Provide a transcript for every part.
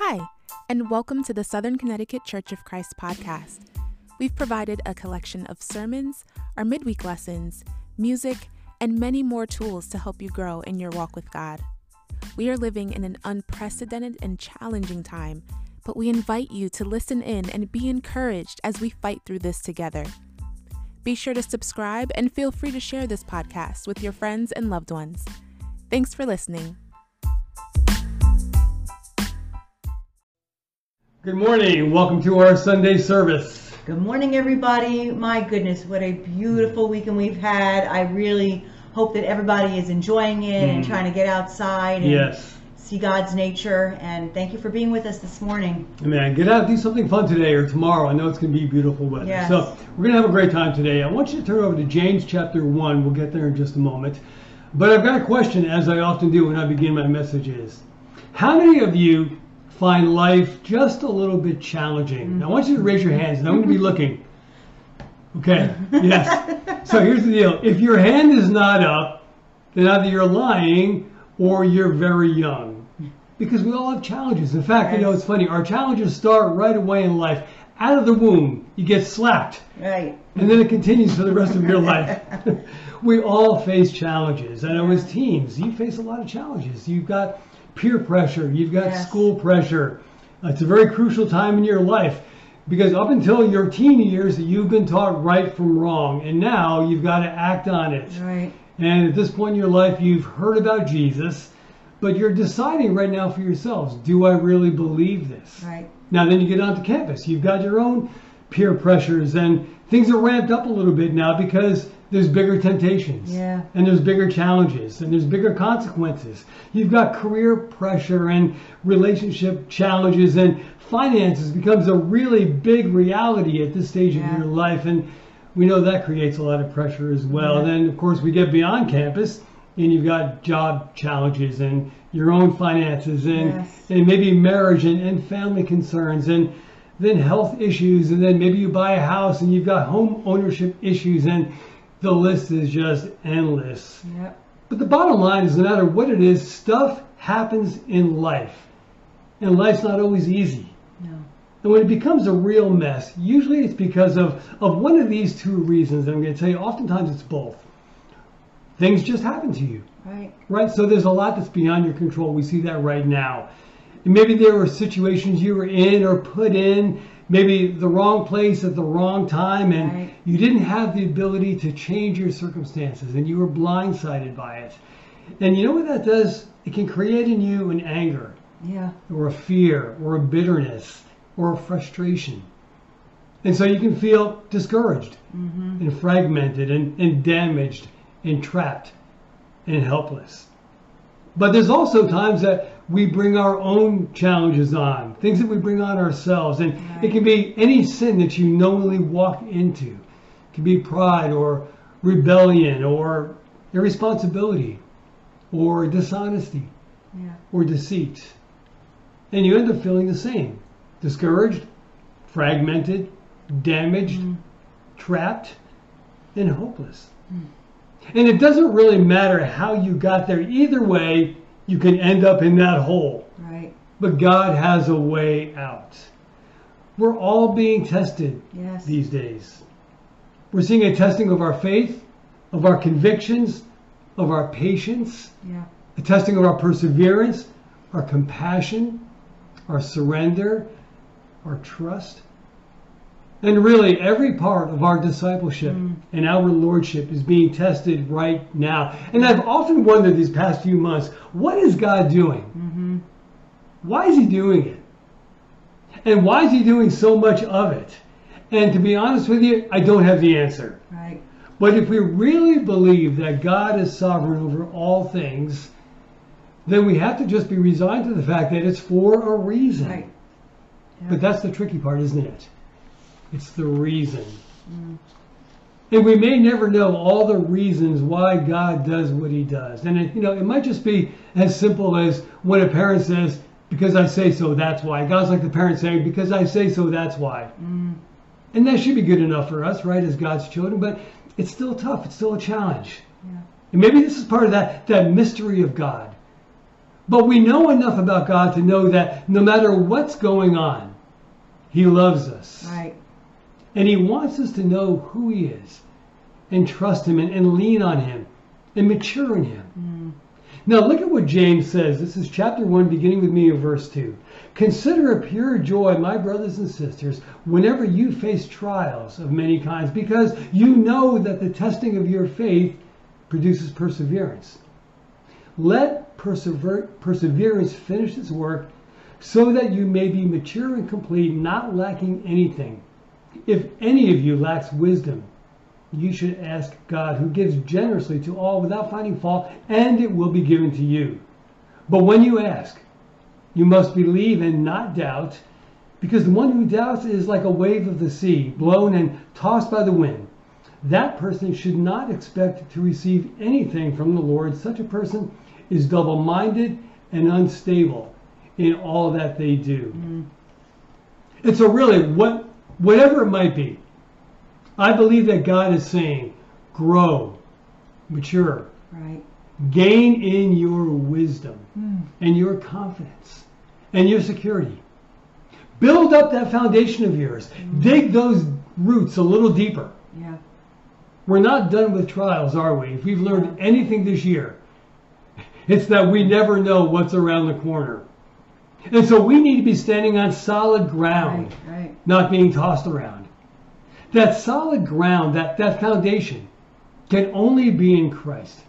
Hi, and welcome to the Southern Connecticut Church of Christ podcast. We've provided a collection of sermons, our midweek lessons, music, and many more tools to help you grow in your walk with God. We are living in an unprecedented and challenging time, but we invite you to listen in and be encouraged as we fight through this together. Be sure to subscribe and feel free to share this podcast with your friends and loved ones. Thanks for listening. Good morning. Welcome to our Sunday service. Good morning, everybody. My goodness, what a beautiful weekend we've had. I really hope that everybody is enjoying it and Mhm. trying to get outside and Yes. see God's nature. And thank you for being with us this morning. Man, get out, do something fun today or tomorrow. I know it's going to be beautiful weather. Yes. So we're going to have a great time today. I want you to turn over to James chapter 1. We'll get there in just a moment. But I've got a question, as I often do when I begin my messages. How many of you find life just a little bit challenging? Now I want you to raise your mm-hmm. hands, and I'm going to be mm-hmm. looking. Okay, yes. So here's the deal. If your hand is not up, then either you're lying or you're very young. Because we all have challenges. In fact, you know, it's funny. Our challenges start right away in life. Out of the womb, you get slapped, Right. and then it continues for the rest of your life. we all face challenges. I know as teens, you face a lot of challenges. You've got peer pressure, you've got Yes. school pressure. Uh, It's a very crucial time in your life because up until your teen years, you've been taught right from wrong, and now you've got to act on it. Right. And at this point in your life, you've heard about Jesus, but you're deciding right now for yourselves, do I really believe this? Right. Now, then you get onto campus. You've got your own peer pressures, and things are ramped up a little bit now because there's bigger temptations. Yeah. And there's bigger challenges, and there's bigger consequences. You've got career pressure and relationship challenges, and finances becomes a really big reality at this stage Yeah. of your life. And we know that creates a lot of pressure as well. Yeah. Then, of course, we get beyond campus, and you've got job challenges and your own finances and Yes. and maybe marriage and, and family concerns and then health issues and then maybe you buy a house and you've got home ownership issues and the list is just endless. Yep. But the bottom line is no matter what it is, stuff happens in life. And life's not always easy. No. And when it becomes a real mess, usually it's because of, of one of these two reasons. And I'm going to tell you, oftentimes it's both. Things just happen to you Right. right? So there's a lot that's beyond your control. We see that right now. And maybe there were situations you were in or put in, maybe the wrong place at the wrong time, and Right. You didn't have the ability to change your circumstances, and you were blindsided by it. And you know what that does? It can create in you an anger, Yeah. or a fear, or a bitterness, or a frustration. And so you can feel discouraged Mm-hmm. and fragmented and, and damaged and trapped and helpless. But there's also times that we bring our own challenges on, things that we bring on ourselves. And it can be any sin that you knowingly walk into. Can be pride or rebellion or irresponsibility or dishonesty Yeah. or deceit. And you end up feeling the same discouraged, fragmented, damaged, mm-hmm. trapped, and hopeless. Mm. And it doesn't really matter how you got there. Either way, you can end up in that hole. Right. But God has a way out. We're all being tested Yes. these days. We're seeing a testing of our faith, of our convictions, of our patience, Yeah. a testing of our perseverance, our compassion, our surrender, our trust. And really, every part of our discipleship and our lordship is being tested right now. And I've often wondered these past few months what is God doing? Mm-hmm. Why is He doing it? And why is He doing so much of it? And to be honest with you, I don't have the answer. Right. But if we really believe that God is sovereign over all things, then we have to just be resigned to the fact that it's for a reason. Right. But that's the tricky part, isn't it? It's the reason. And we may never know all the reasons why God does what he does. And it, you know, it might just be as simple as when a parent says, because I say so, that's why. God's like the parent saying, because I say so, that's why. Mm. And that should be good enough for us, right, as God's children, but it's still tough. It's still a challenge. Yeah. And maybe this is part of that, that mystery of God. But we know enough about God to know that no matter what's going on, He loves us. Right. And He wants us to know who He is and trust Him and, and lean on Him and mature in Him. Mm-hmm. Now look at what James says. This is chapter 1, beginning with me in verse 2. Consider a pure joy, my brothers and sisters, whenever you face trials of many kinds, because you know that the testing of your faith produces perseverance. Let persever- perseverance finish its work so that you may be mature and complete, not lacking anything. If any of you lacks wisdom, you should ask God, who gives generously to all without finding fault, and it will be given to you. But when you ask, you must believe and not doubt, because the one who doubts is like a wave of the sea, blown and tossed by the wind. That person should not expect to receive anything from the Lord. Such a person is double minded and unstable in all that they do. Mm. And so, really, what, whatever it might be, I believe that God is saying, grow, mature, Right. gain in your wisdom hmm. and your confidence and your security. Build up that foundation of yours. Hmm. Dig those roots a little deeper. Yeah. We're not done with trials, are we? If we've learned anything this year, it's that we never know what's around the corner. And so we need to be standing on solid ground Right. Right. not being tossed around. That solid ground, that, that foundation, can only be in Christ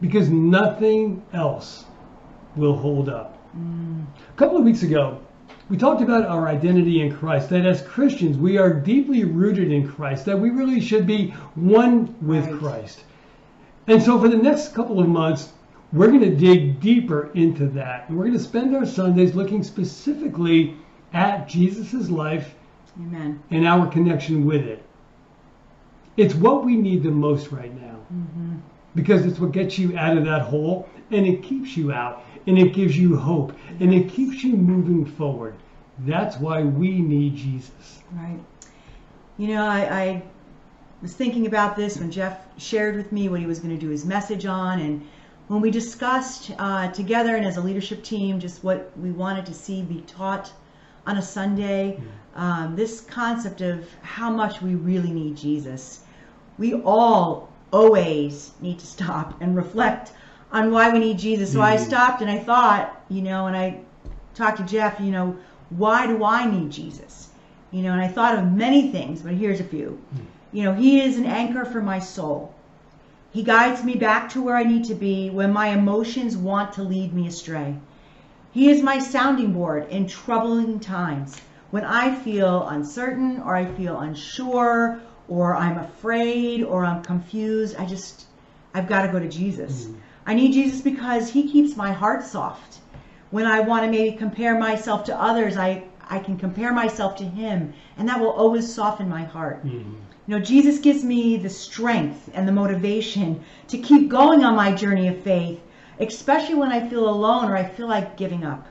because nothing else will hold up. Mm. A couple of weeks ago, we talked about our identity in Christ, that as Christians, we are deeply rooted in Christ, that we really should be one with Right. Christ. And so for the next couple of months, we're going to dig deeper into that. And we're going to spend our Sundays looking specifically at Jesus' life Amen. and our connection with it. It's what we need the most right now because it's what gets you out of that hole and it keeps you out and it gives you hope and it keeps you moving forward. That's why we need Jesus. Right. You know, I, I was thinking about this when Jeff shared with me what he was going to do his message on, and when we discussed uh, together and as a leadership team just what we wanted to see be taught on a Sunday, um, this concept of how much we really need Jesus. We all always need to stop and reflect on why we need Jesus. So I Mhm. stopped and I thought, you know, and I talked to Jeff, you know, why do I need Jesus? You know, and I thought of many things, but here's a few. You know, He is an anchor for my soul. He guides me back to where I need to be when my emotions want to lead me astray. He is my sounding board in troubling times when I feel uncertain or I feel unsure or I'm afraid or I'm confused. I just, I've got to go to Jesus. Mm-hmm. I need Jesus because He keeps my heart soft. When I want to maybe compare myself to others, I, I can compare myself to Him, and that will always soften my heart. Mm-hmm. You know, Jesus gives me the strength and the motivation to keep going on my journey of faith, especially when I feel alone or I feel like giving up.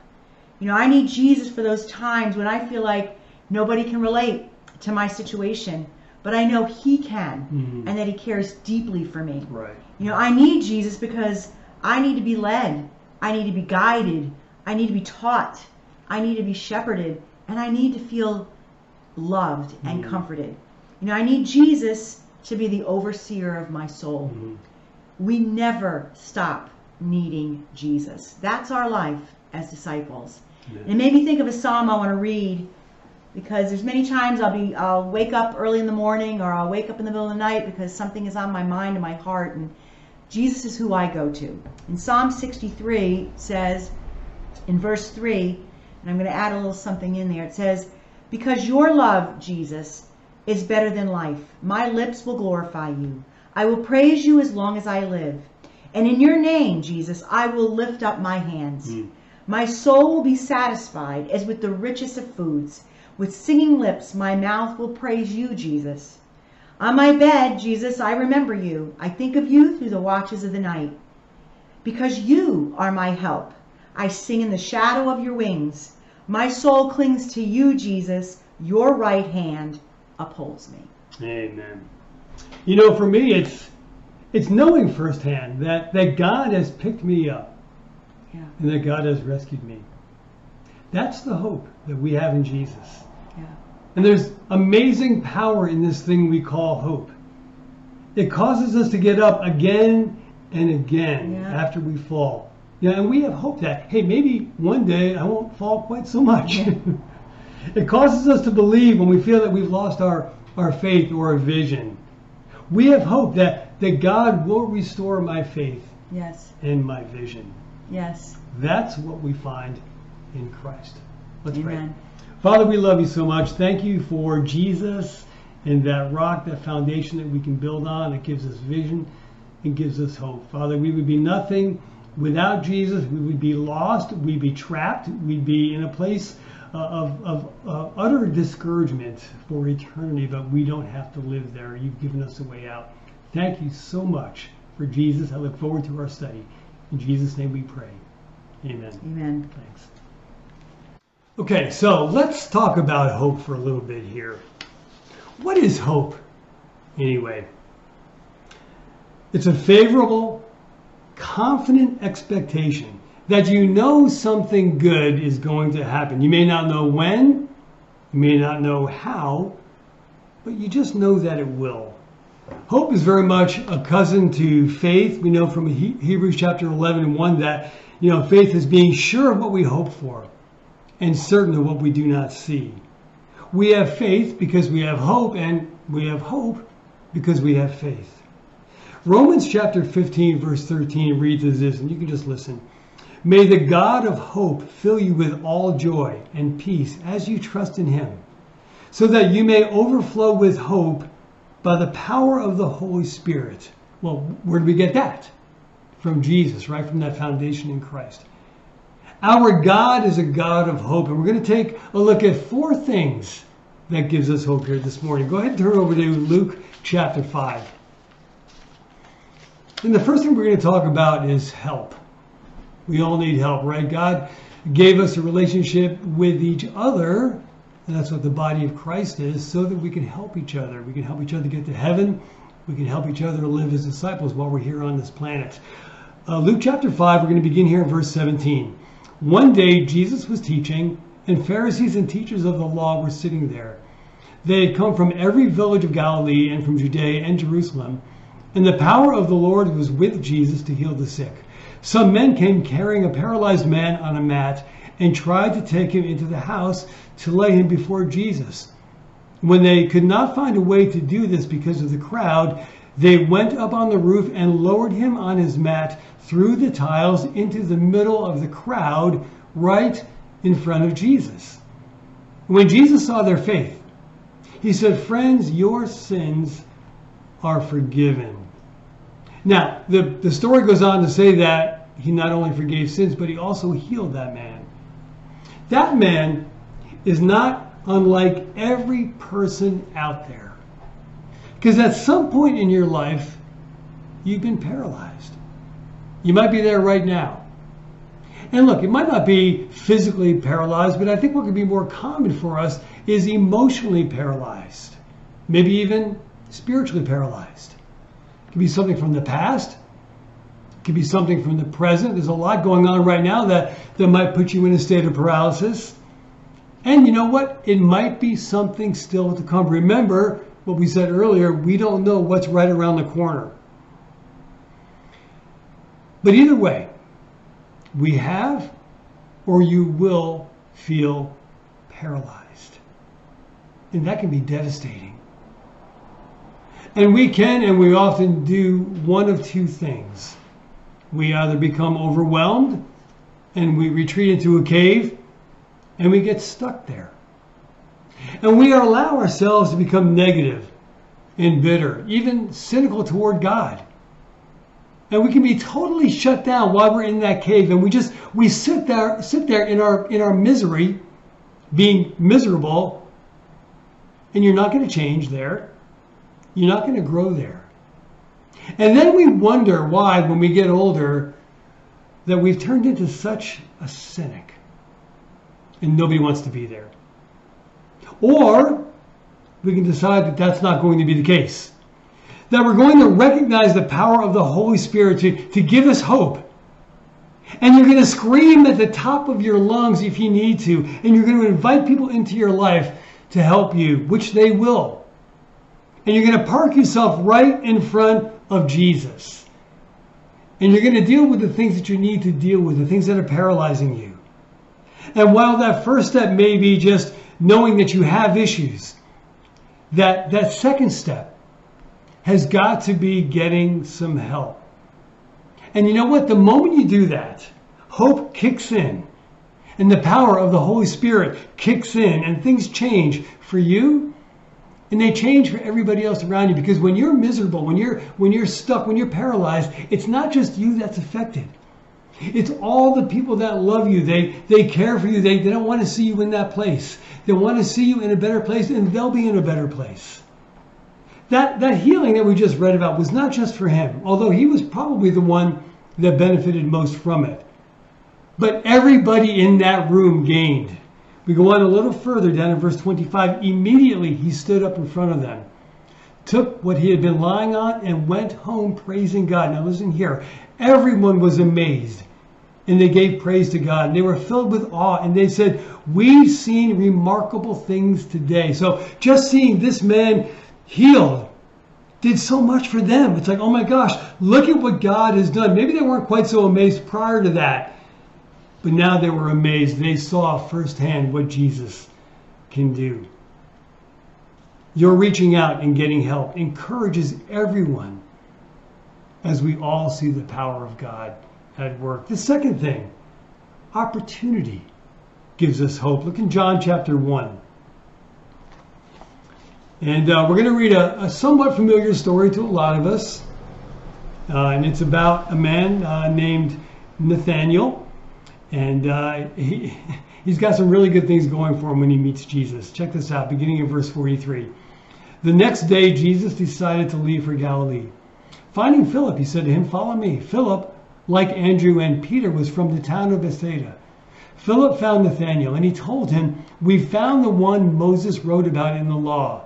You know, I need Jesus for those times when I feel like nobody can relate to my situation, but I know He can Mhm. and that He cares deeply for me. Right. You know, I need Jesus because I need to be led, I need to be guided, I need to be taught, I need to be shepherded, and I need to feel loved and Mhm. comforted. You know, I need Jesus to be the overseer of my soul. Mhm. We never stop needing Jesus. That's our life as disciples. Yeah. And it made me think of a psalm I want to read because there's many times I'll be I'll wake up early in the morning or I'll wake up in the middle of the night because something is on my mind and my heart and Jesus is who I go to. In Psalm 63 says in verse 3, and I'm going to add a little something in there. It says, "Because your love, Jesus, is better than life, my lips will glorify you. I will praise you as long as I live. And in your name, Jesus, I will lift up my hands. Mm. My soul will be satisfied as with the richest of foods. With singing lips, my mouth will praise you, Jesus. On my bed, Jesus, I remember you. I think of you through the watches of the night. Because you are my help, I sing in the shadow of your wings. My soul clings to you, Jesus. Your right hand upholds me. Amen. You know, for me, it's it's knowing firsthand that that God has picked me up Yeah. and that God has rescued me. That's the hope that we have in Jesus. Yeah. And there's amazing power in this thing we call hope. It causes us to get up again and again Yeah. after we fall. Yeah, and we have hope that, hey, maybe one day I won't fall quite so much. Yeah. it causes us to believe when we feel that we've lost our, our faith or our vision. We have hope that, that God will restore my faith Yes. and my vision. Yes. That's what we find in Christ. Let's pray. Father, we love you so much. Thank you for Jesus and that rock, that foundation that we can build on. It gives us vision and gives us hope. Father, we would be nothing without Jesus. We would be lost. We'd be trapped. We'd be in a place uh, of, of uh, utter discouragement for eternity, but we don't have to live there. You've given us a way out. Thank you so much for Jesus. I look forward to our study. In Jesus' name we pray. Amen. Amen. Thanks. Okay, so let's talk about hope for a little bit here. What is hope, anyway? It's a favorable, confident expectation that you know something good is going to happen. You may not know when, you may not know how, but you just know that it will. Hope is very much a cousin to faith. We know from Hebrews chapter 11 and 1 that, you know, faith is being sure of what we hope for and certain of what we do not see. We have faith because we have hope, and we have hope because we have faith. Romans chapter 15, verse 13 reads as this, and you can just listen. May the God of hope fill you with all joy and peace as you trust in him, so that you may overflow with hope by the power of the Holy Spirit. Well, where do we get that? From Jesus, right? From that foundation in Christ. Our God is a God of hope, and we're going to take a look at four things that gives us hope here this morning. Go ahead and turn over to Luke chapter 5. And the first thing we're going to talk about is help. We all need help, right? God gave us a relationship with each other, that's what the body of Christ is, so that we can help each other. We can help each other get to heaven. We can help each other to live as disciples while we're here on this planet. Uh, Luke chapter 5, we're going to begin here in verse 17. One day Jesus was teaching, and Pharisees and teachers of the law were sitting there. They had come from every village of Galilee and from Judea and Jerusalem, and the power of the Lord was with Jesus to heal the sick. Some men came carrying a paralyzed man on a mat and tried to take him into the house to lay him before Jesus. When they could not find a way to do this because of the crowd, they went up on the roof and lowered him on his mat through the tiles into the middle of the crowd, right in front of Jesus. When Jesus saw their faith, he said, Friends, your sins are forgiven. Now, the, the story goes on to say that he not only forgave sins, but he also healed that man. That man is not unlike every person out there. Because at some point in your life, you've been paralyzed. You might be there right now. And look, it might not be physically paralyzed, but I think what could be more common for us is emotionally paralyzed, maybe even spiritually paralyzed. It could be something from the past, could be something from the present. There's a lot going on right now that, that might put you in a state of paralysis. And you know what? It might be something still to come. Remember what we said earlier we don't know what's right around the corner. But either way, we have or you will feel paralyzed. And that can be devastating. And we can and we often do one of two things. We either become overwhelmed and we retreat into a cave and we get stuck there. And we allow ourselves to become negative and bitter, even cynical toward God. And we can be totally shut down while we're in that cave and we just we sit there sit there in our in our misery, being miserable, and you're not going to change there. You're not going to grow there. And then we wonder why when we get older that we've turned into such a cynic and nobody wants to be there. Or we can decide that that's not going to be the case. That we're going to recognize the power of the Holy Spirit to, to give us hope. And you're going to scream at the top of your lungs if you need to. And you're going to invite people into your life to help you, which they will. And you're going to park yourself right in front of Jesus. And you're going to deal with the things that you need to deal with, the things that are paralyzing you. And while that first step may be just knowing that you have issues, that, that second step has got to be getting some help. And you know what? The moment you do that, hope kicks in and the power of the Holy Spirit kicks in and things change for you and they change for everybody else around you because when you're miserable, when you're when you're stuck, when you're paralyzed, it's not just you that's affected. It's all the people that love you. They they care for you. They, they don't want to see you in that place. They want to see you in a better place and they'll be in a better place. That that healing that we just read about was not just for him, although he was probably the one that benefited most from it. But everybody in that room gained. We go on a little further down in verse 25. Immediately he stood up in front of them, took what he had been lying on, and went home praising God. Now listen here. Everyone was amazed and they gave praise to God. And they were filled with awe and they said, We've seen remarkable things today. So just seeing this man healed did so much for them. It's like, oh my gosh, look at what God has done. Maybe they weren't quite so amazed prior to that. But now they were amazed. They saw firsthand what Jesus can do. Your reaching out and getting help encourages everyone as we all see the power of God at work. The second thing, opportunity gives us hope. Look in John chapter 1. And uh, we're going to read a, a, somewhat familiar story to a lot of us. Uh, and it's about a man uh, named Nathaniel and uh, he, he's got some really good things going for him when he meets Jesus. Check this out, beginning in verse 43. The next day, Jesus decided to leave for Galilee. Finding Philip, he said to him, Follow me. Philip, like Andrew and Peter, was from the town of Bethsaida. Philip found Nathanael, and he told him, We found the one Moses wrote about in the law,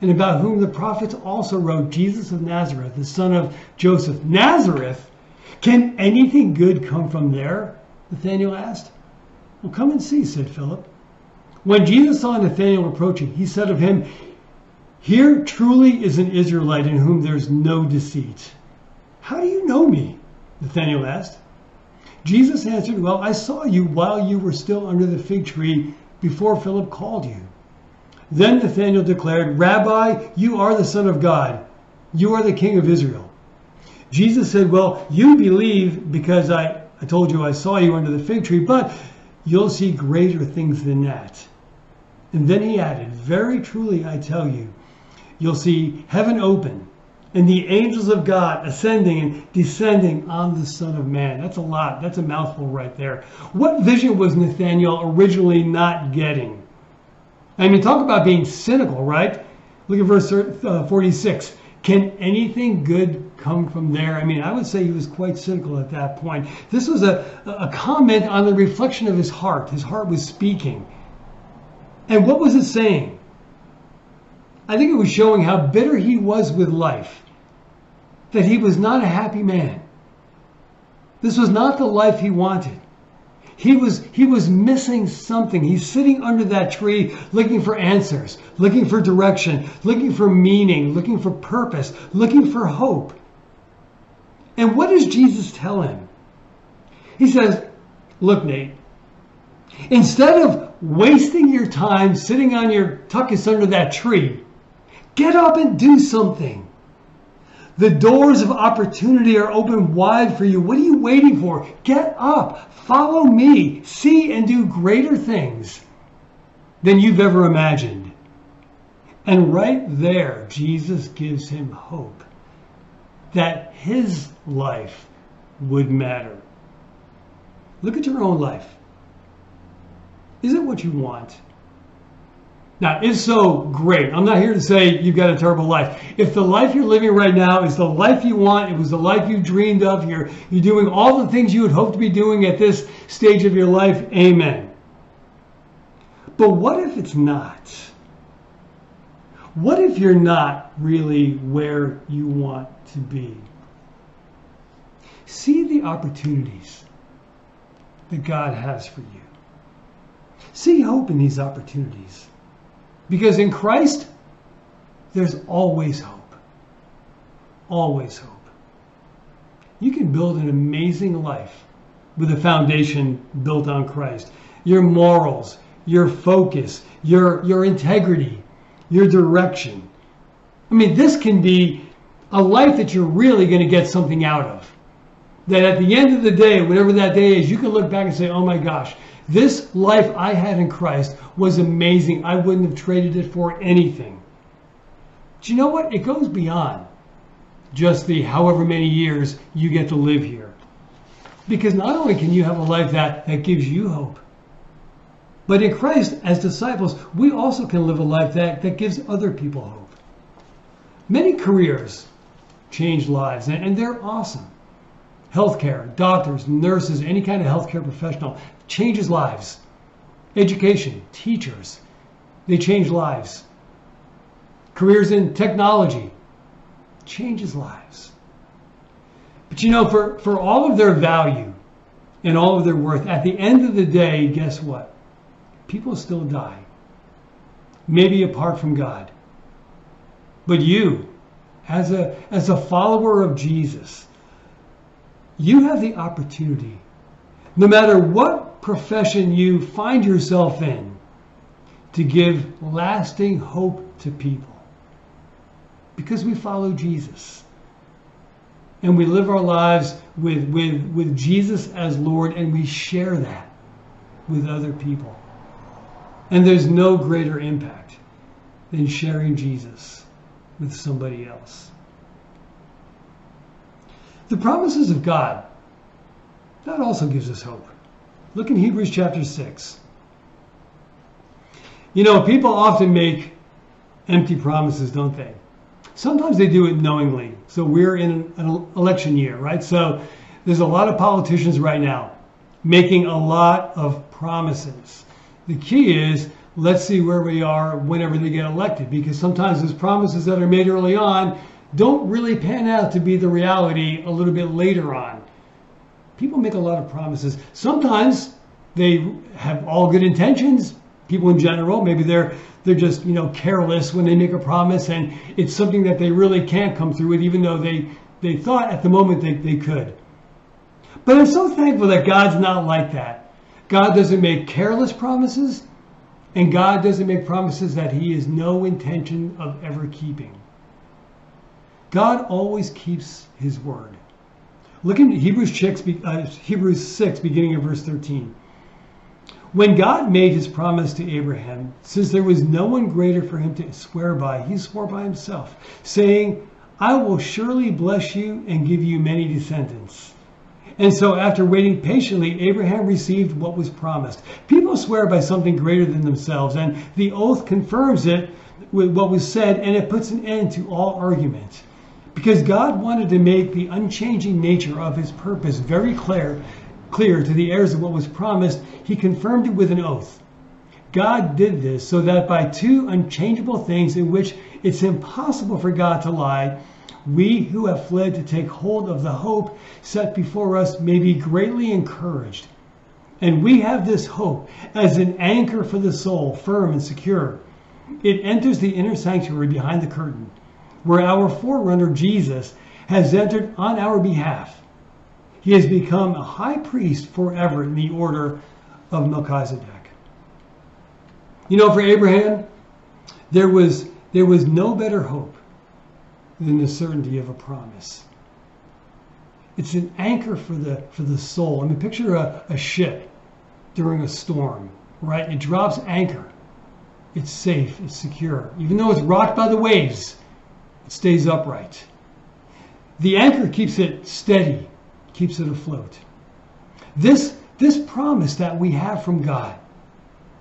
and about whom the prophets also wrote, Jesus of Nazareth, the son of Joseph. Nazareth? Can anything good come from there? Nathanael asked. Well, come and see, said Philip. When Jesus saw Nathanael approaching, he said of him, Here truly is an Israelite in whom there's no deceit. How do you know me? Nathanael asked. Jesus answered, Well, I saw you while you were still under the fig tree before Philip called you. Then Nathanael declared, Rabbi, you are the Son of God. You are the King of Israel. Jesus said, Well, you believe because I I told you I saw you under the fig tree, but you'll see greater things than that. And then he added, Very truly I tell you, you'll see heaven open and the angels of God ascending and descending on the Son of Man. That's a lot. That's a mouthful right there. What vision was Nathaniel originally not getting? I mean, talk about being cynical, right? Look at verse uh, 46. Can anything good come from there? I mean, I would say he was quite cynical at that point. This was a, a comment on the reflection of his heart. His heart was speaking. And what was it saying? I think it was showing how bitter he was with life, that he was not a happy man. This was not the life he wanted. He was, he was missing something. He's sitting under that tree looking for answers, looking for direction, looking for meaning, looking for purpose, looking for hope. And what does Jesus tell him? He says, Look, Nate, instead of wasting your time sitting on your tuckus under that tree, get up and do something. The doors of opportunity are open wide for you. What are you waiting for? Get up, follow me, see and do greater things than you've ever imagined. And right there, Jesus gives him hope that his life would matter. Look at your own life. Is it what you want? Now, if so, great. I'm not here to say you've got a terrible life. If the life you're living right now is the life you want, it was the life you dreamed of, you're, you're doing all the things you would hope to be doing at this stage of your life, amen. But what if it's not? What if you're not really where you want to be? See the opportunities that God has for you. See hope in these opportunities. Because in Christ, there's always hope. Always hope. You can build an amazing life with a foundation built on Christ. Your morals, your focus, your, your integrity, your direction. I mean, this can be a life that you're really going to get something out of. That at the end of the day, whatever that day is, you can look back and say, oh my gosh, this life I had in Christ was amazing. I wouldn't have traded it for anything. Do you know what? It goes beyond just the however many years you get to live here. Because not only can you have a life that, that gives you hope, but in Christ, as disciples, we also can live a life that, that gives other people hope. Many careers change lives, and, and they're awesome. Healthcare, doctors, nurses, any kind of healthcare professional changes lives. Education, teachers, they change lives. Careers in technology changes lives. But you know, for, for all of their value and all of their worth, at the end of the day, guess what? People still die. Maybe apart from God. But you, as a, as a follower of Jesus, you have the opportunity, no matter what profession you find yourself in, to give lasting hope to people. Because we follow Jesus. And we live our lives with, with, with Jesus as Lord, and we share that with other people. And there's no greater impact than sharing Jesus with somebody else. The promises of God, that also gives us hope. Look in Hebrews chapter 6. You know, people often make empty promises, don't they? Sometimes they do it knowingly. So we're in an election year, right? So there's a lot of politicians right now making a lot of promises. The key is let's see where we are whenever they get elected, because sometimes those promises that are made early on don't really pan out to be the reality a little bit later on. People make a lot of promises. Sometimes they have all good intentions. People in general, maybe they're they're just you know careless when they make a promise, and it's something that they really can't come through with, even though they they thought at the moment they, they could. But I'm so thankful that God's not like that. God doesn't make careless promises, and God doesn't make promises that He has no intention of ever keeping. God always keeps His word. Look at Hebrews 6, uh, Hebrews 6, beginning of verse 13. When God made his promise to Abraham, since there was no one greater for him to swear by, he swore by himself, saying, I will surely bless you and give you many descendants. And so, after waiting patiently, Abraham received what was promised. People swear by something greater than themselves, and the oath confirms it with what was said, and it puts an end to all argument. Because God wanted to make the unchanging nature of his purpose very clear, clear to the heirs of what was promised, he confirmed it with an oath. God did this so that by two unchangeable things in which it's impossible for God to lie, we who have fled to take hold of the hope set before us may be greatly encouraged. And we have this hope as an anchor for the soul, firm and secure. It enters the inner sanctuary behind the curtain, where our forerunner Jesus has entered on our behalf. He has become a high priest forever in the order of Melchizedek. You know, for Abraham, there was, there was no better hope than the certainty of a promise. It's an anchor for the for the soul. I mean, picture a, a ship during a storm, right? It drops anchor. It's safe, it's secure. Even though it's rocked by the waves, it stays upright. The anchor keeps it steady, keeps it afloat. This, this promise that we have from God,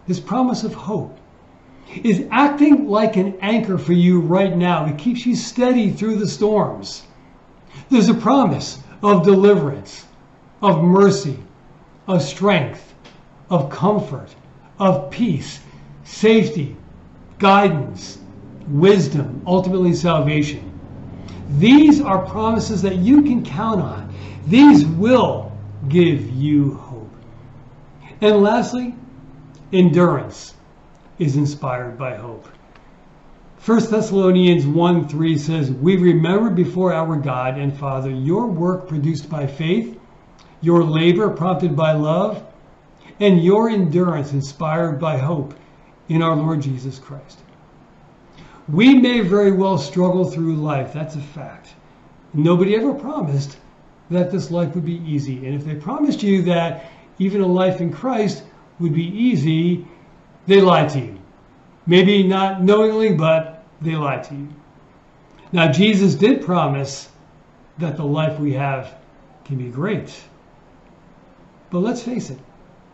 this promise of hope, is acting like an anchor for you right now. It keeps you steady through the storms. There's a promise of deliverance, of mercy, of strength, of comfort, of peace, safety, guidance, wisdom, ultimately salvation. These are promises that you can count on. These will give you hope. And lastly, endurance is inspired by hope. 1 Thessalonians 1 3 says, We remember before our God and Father your work produced by faith, your labor prompted by love, and your endurance inspired by hope in our Lord Jesus Christ. We may very well struggle through life, that's a fact. Nobody ever promised that this life would be easy. And if they promised you that even a life in Christ would be easy, they lied to you. Maybe not knowingly, but they lied to you. Now, Jesus did promise that the life we have can be great. But let's face it,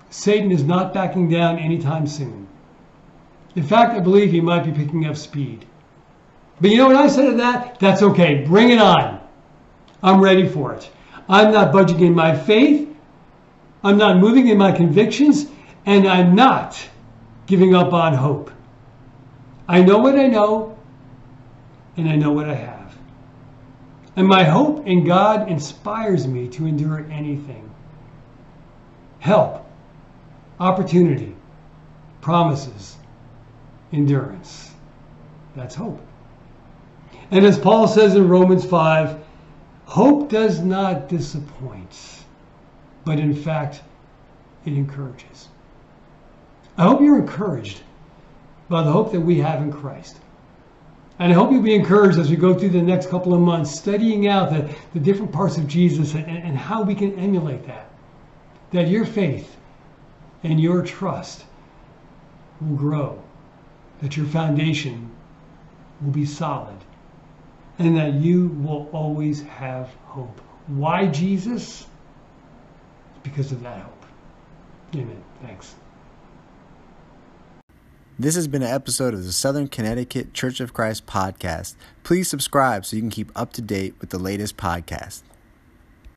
Satan is not backing down anytime soon. In fact, I believe he might be picking up speed. But you know what I say to that? That's okay. Bring it on. I'm ready for it. I'm not budging in my faith. I'm not moving in my convictions. And I'm not giving up on hope. I know what I know, and I know what I have. And my hope in God inspires me to endure anything. Help, opportunity, promises, endurance. That's hope. And as Paul says in Romans 5, hope does not disappoint, but in fact, it encourages. I hope you're encouraged by the hope that we have in Christ. And I hope you'll be encouraged as we go through the next couple of months, studying out the, the different parts of Jesus and, and how we can emulate that. That your faith and your trust will grow, that your foundation will be solid, and that you will always have hope. Why Jesus? Because of that hope. Amen. Thanks. This has been an episode of the Southern Connecticut Church of Christ podcast. Please subscribe so you can keep up to date with the latest podcast.